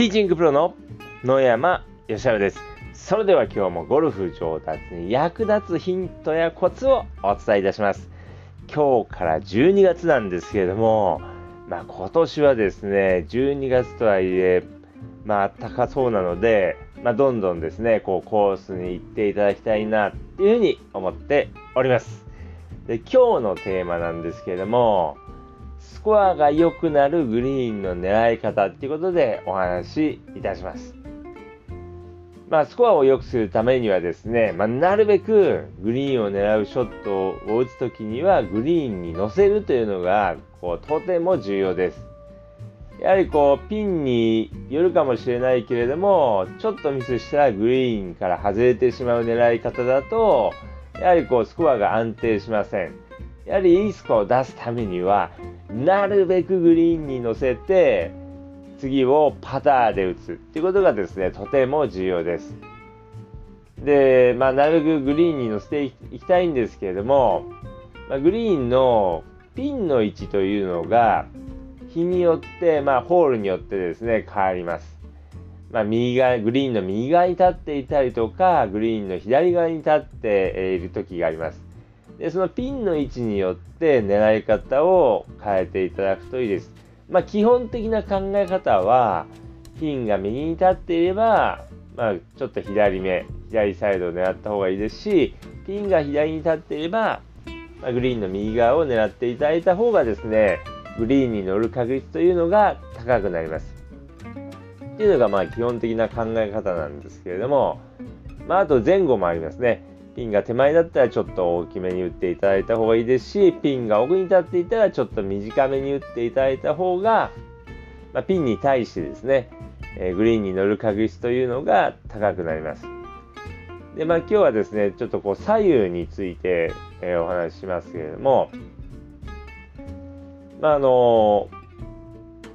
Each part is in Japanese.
ティーチングプロの野山義晴です。それでは今日もゴルフ上達に役立つヒントやコツをお伝えいたします。今日から12月なんですけれども、まあ、今年はですね、12月とはいえ、まあ、高そうなので、まあ、どんどんですね、こう、コースに行っていただきたいな、っていうふうに思っております。で、今日のテーマなんですけれども、スコアが良くなるグリーンの狙い方っていうことでお話いたします。まあ、スコアを良くするためにはですね、まあ、なるべくグリーンを狙うショットを打つときにはグリーンに乗せるというのがこうとても重要です。やはりこうピンによるかもしれないけれども、ちょっとミスしたらグリーンから外れてしまう狙い方だと、やはりこうスコアが安定しません。やはりいいスコアを出すためには、なるべくグリーンに乗せて、次をパターで打つっていうことがですね、とても重要です。で、まあ、なるべくグリーンに乗せていきたいんですけれども、まあ、グリーンのピンの位置というのが、日によって、まあ、ホールによってですね、変わります。まあ、右側、グリーンの右側に立っていたりとか、グリーンの左側に立っている時があります。で、そのピンの位置によって狙い方を変えていただくといいです。まあ、基本的な考え方は、ピンが右に立っていれば、まあ、ちょっと左目、左サイドを狙った方がいいですし、ピンが左に立っていれば、まあ、グリーンの右側を狙っていただいた方がですね、グリーンに乗る確率というのが高くなります。っていうのがまあ基本的な考え方なんですけれども、まあ、あと前後もありますね。ピンが手前だったらちょっと大きめに打っていただいた方がいいですし、ピンが奥に立っていたらちょっと短めに打っていただいた方が、まあ、ピンに対してですね、えー、グリーンに乗る確率というのが高くなります。で、まあ今日はですね、ちょっとこう左右について、えー、お話ししますけれども、まああの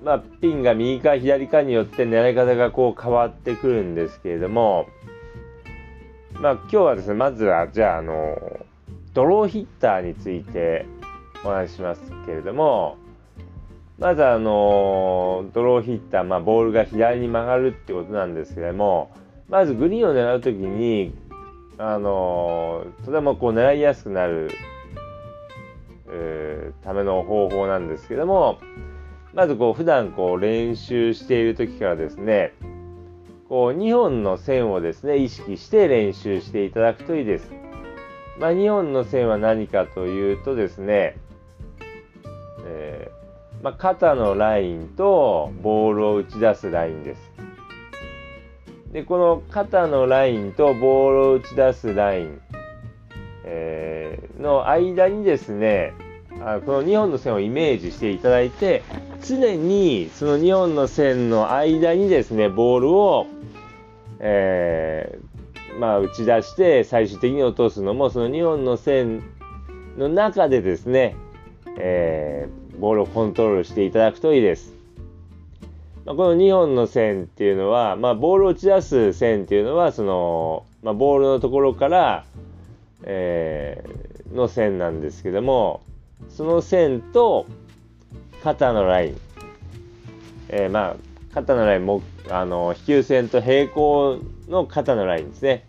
まあ、ピンが右か左かによって狙い方がこう変わってくるんですけれども、まあ、今日はですね、まずは、じゃあ、あの、ドローヒッターについてお話ししますけれども、まずあの、ドローヒッター、まあ、ボールが左に曲がるってことなんですけれども、まずグリーンを狙うときに、あの、とてもこう狙いやすくなる、えー、ための方法なんですけども、まずこう普段こう練習している時からですね、こう2本の線をですね、意識して練習していただくといいです。まあ、2本の線は何かというとですね、えー、まあ、肩のラインとボールを打ち出すラインです。で、この肩のラインとボールを打ち出すライン、えー、の間にですね、あこの2本の線をイメージしていただいて、常にその2本の線の間にですね、ボールをえー、まあ、打ち出して最終的に落とすのもその2本の線の中でですね、えー、ボールをコントロールしていただくといいです。まあ、この2本の線っていうのは、まあ、ボールを打ち出す線っていうのはその、まあ、ボールのところから、えー、の線なんですけどもその線と肩のライン、えー、まあ肩のラインもあの飛球線と平行の肩のラインですね、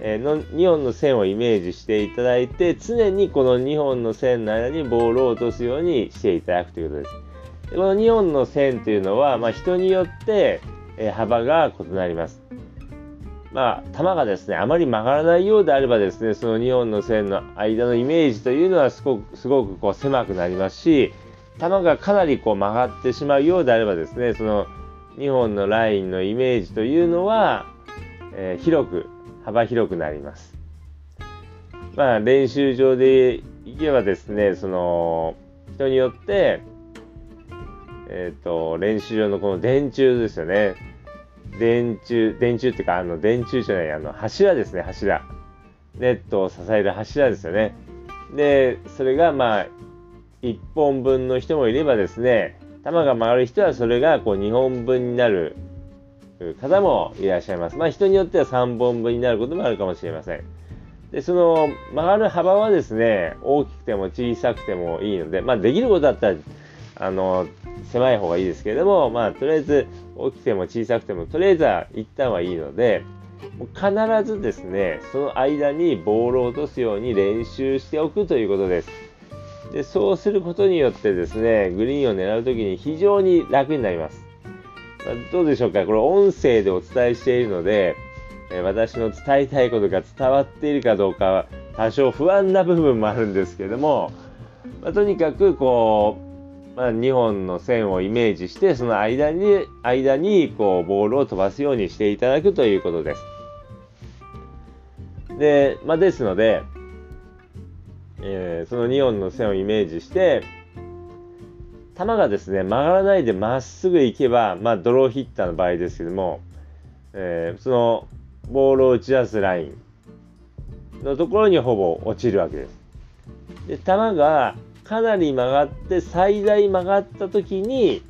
えー、の2本の線をイメージしていただいて常にこの2本の線の間にボールを落とすようにしていただくということです。でこの2本の線というのは、まあ、人によって、えー、幅が異なります。まあ、球がですね、あまり曲がらないようであればですね、その2本の線の間のイメージというのはすごくすごくこう狭くなりますし、球がかなりこう曲がってしまうようであればですね、その2本のラインのイメージというのは、えー、広く幅広くなります。まあ練習場で行けばですねその人によってえっ、ー、と練習場のこの電柱ですよね。電柱電柱っていうかあの電柱じゃないあの柱ですね柱。ネットを支える柱ですよね。でそれがまあ1本分の人もいればですね球が曲がる人はそれがこう2本分になる方もいらっしゃいます。まあ人によっては3本分になることもあるかもしれません。で、その曲がる幅はですね、大きくても小さくてもいいので、まあできることだったら、あの、狭い方がいいですけれども、まあ、とりあえず大きくても小さくても、とりあえずは一旦はいいので、もう必ずですね、その間にボールを落とすように練習しておくということです。でそうすることによってですね、グリーンを狙うときに非常に楽になります。まあ、どうでしょうか、これ音声でお伝えしているので、え私の伝えたいことが伝わっているかどうかは多少不安な部分もあるんですけども、まあ、とにかくこう、まあ、2本の線をイメージしてその間に間にこうボールを飛ばすようにしていただくということです。で、まあ、ですので、えー、その2本の線をイメージして球がですね曲がらないでまっすぐ行けば、まあ、ドローヒッターの場合ですけども、えー、そのボールを打ち出すラインのところにほぼ落ちるわけです。で球がかなり曲がって最大曲がった時に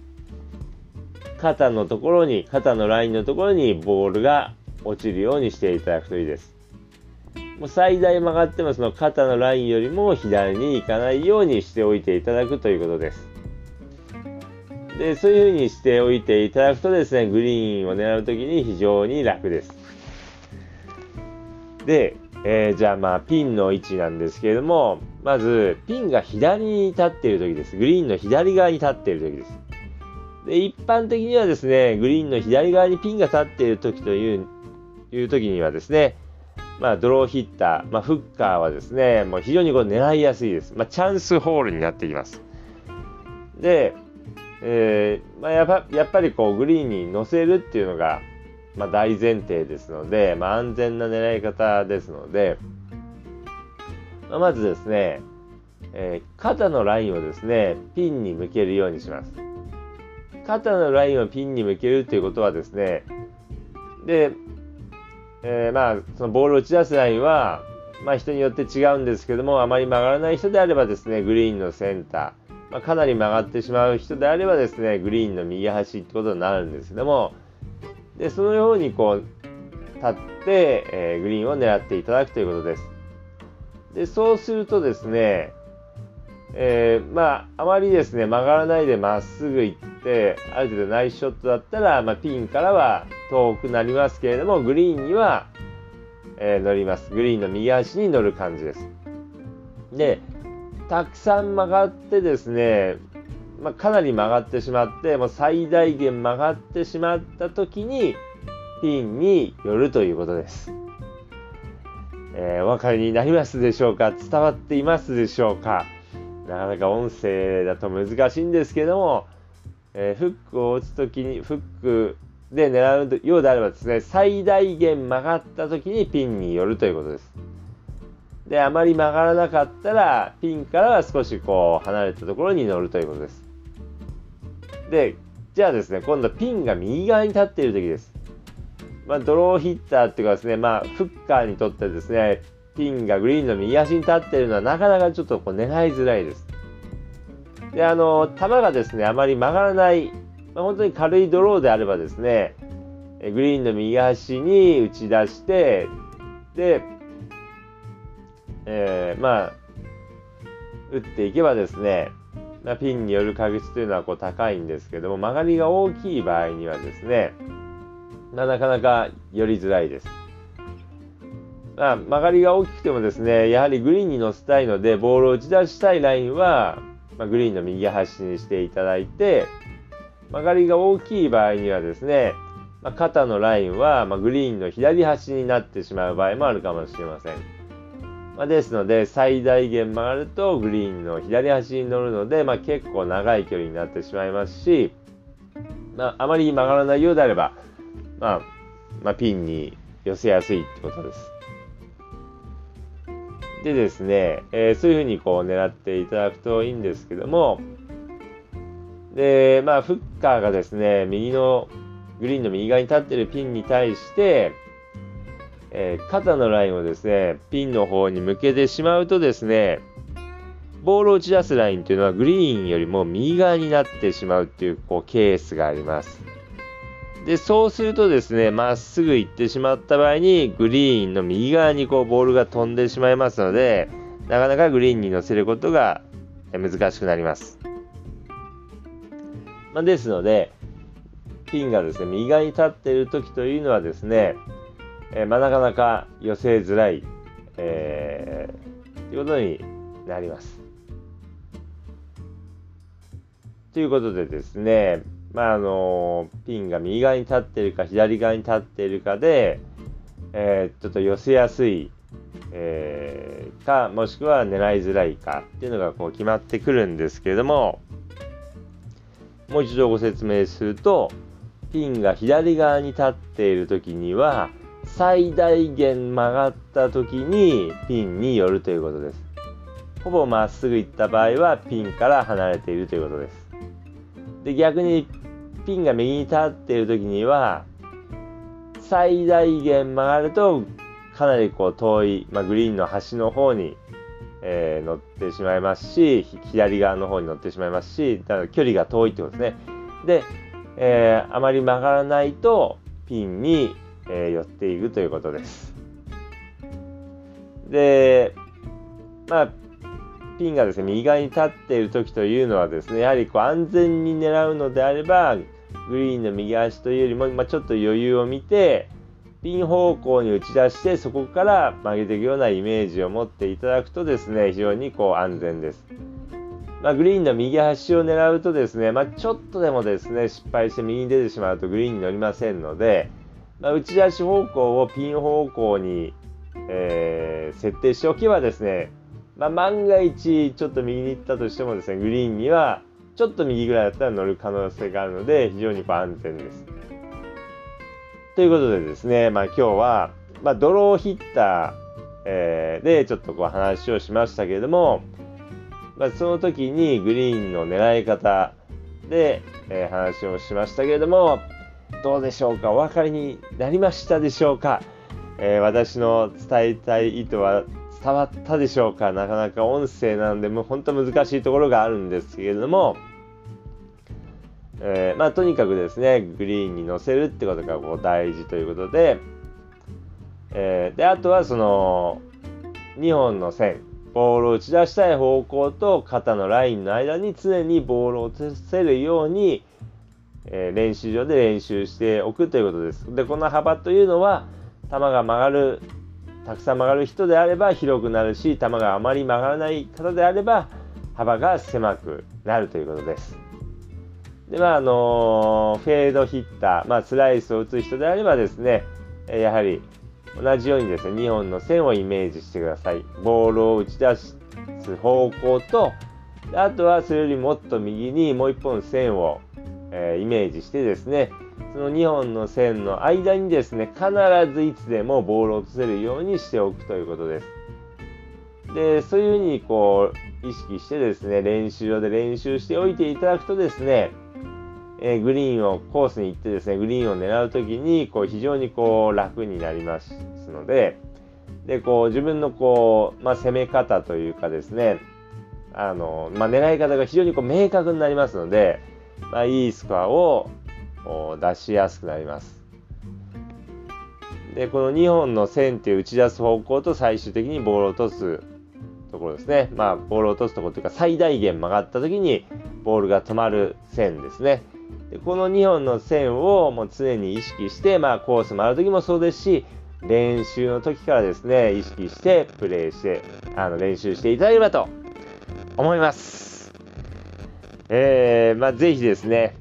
肩のところに肩のラインのところにボールが落ちるようにしていただくといいです。もう最大曲がってもその肩のラインよりも左に行かないようにしておいていただくということです。でそういうふうにしておいていただくとですねグリーンを狙う時に非常に楽です。で、えー、じゃあまあピンの位置なんですけれども、まずピンが左に立っている時です。グリーンの左側に立っている時です。で、一般的にはですね、グリーンの左側にピンが立っている時といういう時にはですね、まあ、ドローヒッター、まあ、フッカーはですね、もう非常にこう狙いやすいです。まあ、チャンスホールになってきます。で、えーまあ、やっぱやっぱりこうグリーンに乗せるっていうのが、まあ、大前提ですので、まあ、安全な狙い方ですので、まあ、まずですね、えー、肩のラインをですね、ピンに向けるようにします。肩のラインをピンに向けるということはですね、で、えー、まあ、そのボールを打ち出すラインは、まあ、人によって違うんですけども、あまり曲がらない人であればですね、グリーンのセンター、まあ、かなり曲がってしまう人であればですね、グリーンの右端ってことになるんですけども、で、そのようにこう、立って、えー、グリーンを狙っていただくということです。で、そうするとですね、えー、まあ、あまりですね、曲がらないでまっすぐ行って、ある程度ナイスショットだったら、まあ、ピンからは遠くなりますけれども、グリーンには、えー、乗ります。グリーンの右足に乗る感じです。で、たくさん曲がってですね、まあ、かなり曲がってしまって、もう最大限曲がってしまった時に、ピンに寄るということです。えー、お分かりになりますでしょうか？伝わっていますでしょうか？なかなか音声だと難しいんですけども、えー、フックを打つときに、フックで狙うようであればですね、最大限曲がったときにピンに寄るということです。で、あまり曲がらなかったら、ピンからは少しこう離れたところに乗るということです。で、じゃあですね、今度ピンが右側に立っている時です。まあ、ドローヒッターっていうかですね、まあ、フッカーにとってですね、ピンがグリーンの右足に立っているのはなかなかちょっとこう狙いづらいです。で、あの、球がですね、あまり曲がらない、まあ、本当に軽いドローであればですね、グリーンの右足に打ち出して、で、えー、まあ、打っていけばですね、まあ、ピンによる確率というのはこう高いんですけども、曲がりが大きい場合にはですね、まあ、なかなか寄りづらいです。まあ、曲がりが大きくてもですね、やはりグリーンに乗せたいので、ボールを打ち出したいラインは、まあ、グリーンの右端にしていただいて、曲がりが大きい場合にはですね、まあ、肩のラインは、まグリーンの左端になってしまう場合もあるかもしれません。まあ、ですので、最大限曲がるとグリーンの左端に乗るので、ま、結構長い距離になってしまいますし、まあ、あまり曲がらないようであれば、まあ、まあ、ピンに寄せやすいってことです。でですね、えー、そういうふうにこう狙っていただくといいんですけども、で、まあ、フッカーがですね、右の、グリーンの右側に立ってるピンに対して、えー、肩のラインをですね、ピンの方に向けてしまうとですね、ボールを打ち出すラインというのはグリーンよりも右側になってしまうっていうこうケースがあります。で、そうするとですね、まっすぐ行ってしまった場合に、グリーンの右側にこうボールが飛んでしまいますので、なかなかグリーンに乗せることが難しくなります。まあ、ですので、ピンがですね、右側に立っている時というのはですね、えー、まあ、なかなか寄せづらい、えー、ということになります。ということでですね、まあ、あのピンが右側に立っているか左側に立っているかで、えー、ちょっと寄せやすい、えー、かもしくは狙いづらいかっていうのがこう決まってくるんですけれどももう一度ご説明するとピンが左側に立っている時には最大限曲がった時にピンに寄るということです。ほぼまっすぐ行った場合はピンから離れているということです。で逆にピンが右に立っている時には最大限曲がるとかなりこう遠い、まあ、グリーンの端の方に、えー、乗ってしまいますし左側の方に乗ってしまいますしだから距離が遠いってことですね。で、えー、あまり曲がらないとピンに、えー、寄っていくということです。でまあピンがですね、右側に立っている時というのはですね、やはりこう安全に狙うのであれば、グリーンの右足というよりも、まあ、ちょっと余裕を見て、ピン方向に打ち出して、そこから曲げていくようなイメージを持っていただくとですね、非常にこう安全です。まあ、グリーンの右端を狙うとですね、まあ、ちょっとでもですね、失敗して右に出てしまうとグリーンに乗りませんので、まあ、打ち出し方向をピン方向に、えー、設定しておけばですね、ま、万が一ちょっと右に行ったとしてもですね、グリーンにはちょっと右ぐらいだったら乗る可能性があるので、非常にこう安全です。ということでですね、まあ、今日は、まあ、ドローヒッター、えー、でちょっとこう話をしましたけれども、まあ、その時にグリーンの狙い方で、えー、話をしましたけれども、どうでしょうか？お分かりになりましたでしょうか、えー、私の伝えたい意図は伝わったでしょうか？なかなか音声なんで、もう本当難しいところがあるんですけれども、えー、まあ、とにかくですね、グリーンに乗せるってことがこう大事ということで、えー、で、あとはその、2本の線、ボールを打ち出したい方向と肩のラインの間に常にボールを落とせるように、えー、練習場で練習しておくということです。で、この幅というのは、球が曲がるたくさん曲がる人であれば広くなるし球があまり曲がらない方であれば幅が狭くなるということです。でまああのフェードヒッター、まあ、スライスを打つ人であればですねやはり同じようにですね2本の線をイメージしてください。ボールを打ち出す方向とあとはそれよりもっと右にもう1本線を、えー、イメージしてですねその2本の線の間にですね、必ずいつでもボールを落とせるようにしておくということです。で、そういうふうにこう、意識してですね、練習場で練習しておいていただくとですね、え、グリーンをコースに行ってですね、グリーンを狙うときに、こう、非常にこう、楽になりますので、で、こう、自分のこう、まあ、攻め方というかですね、あの、まあ、狙い方が非常にこう、明確になりますので、まあ、いいスコアを出しやすくなります。でこの2本の線っていう打ち出す方向と最終的にボールを落とすところですね。まあボールを落とすところというか最大限曲がった時にボールが止まる線ですね。でこの2本の線をもう常に意識して、まあ、コース回る時もそうですし練習の時からですね意識してプレーしてあの練習していただければと思います。えー、まあ、ぜひですね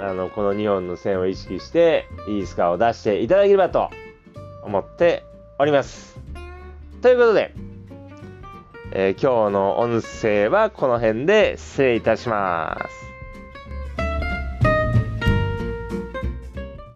あのこの2本の線を意識していいスコアを出していただければと思っております。ということで、えー、今日の音声はこの辺で失礼いたします。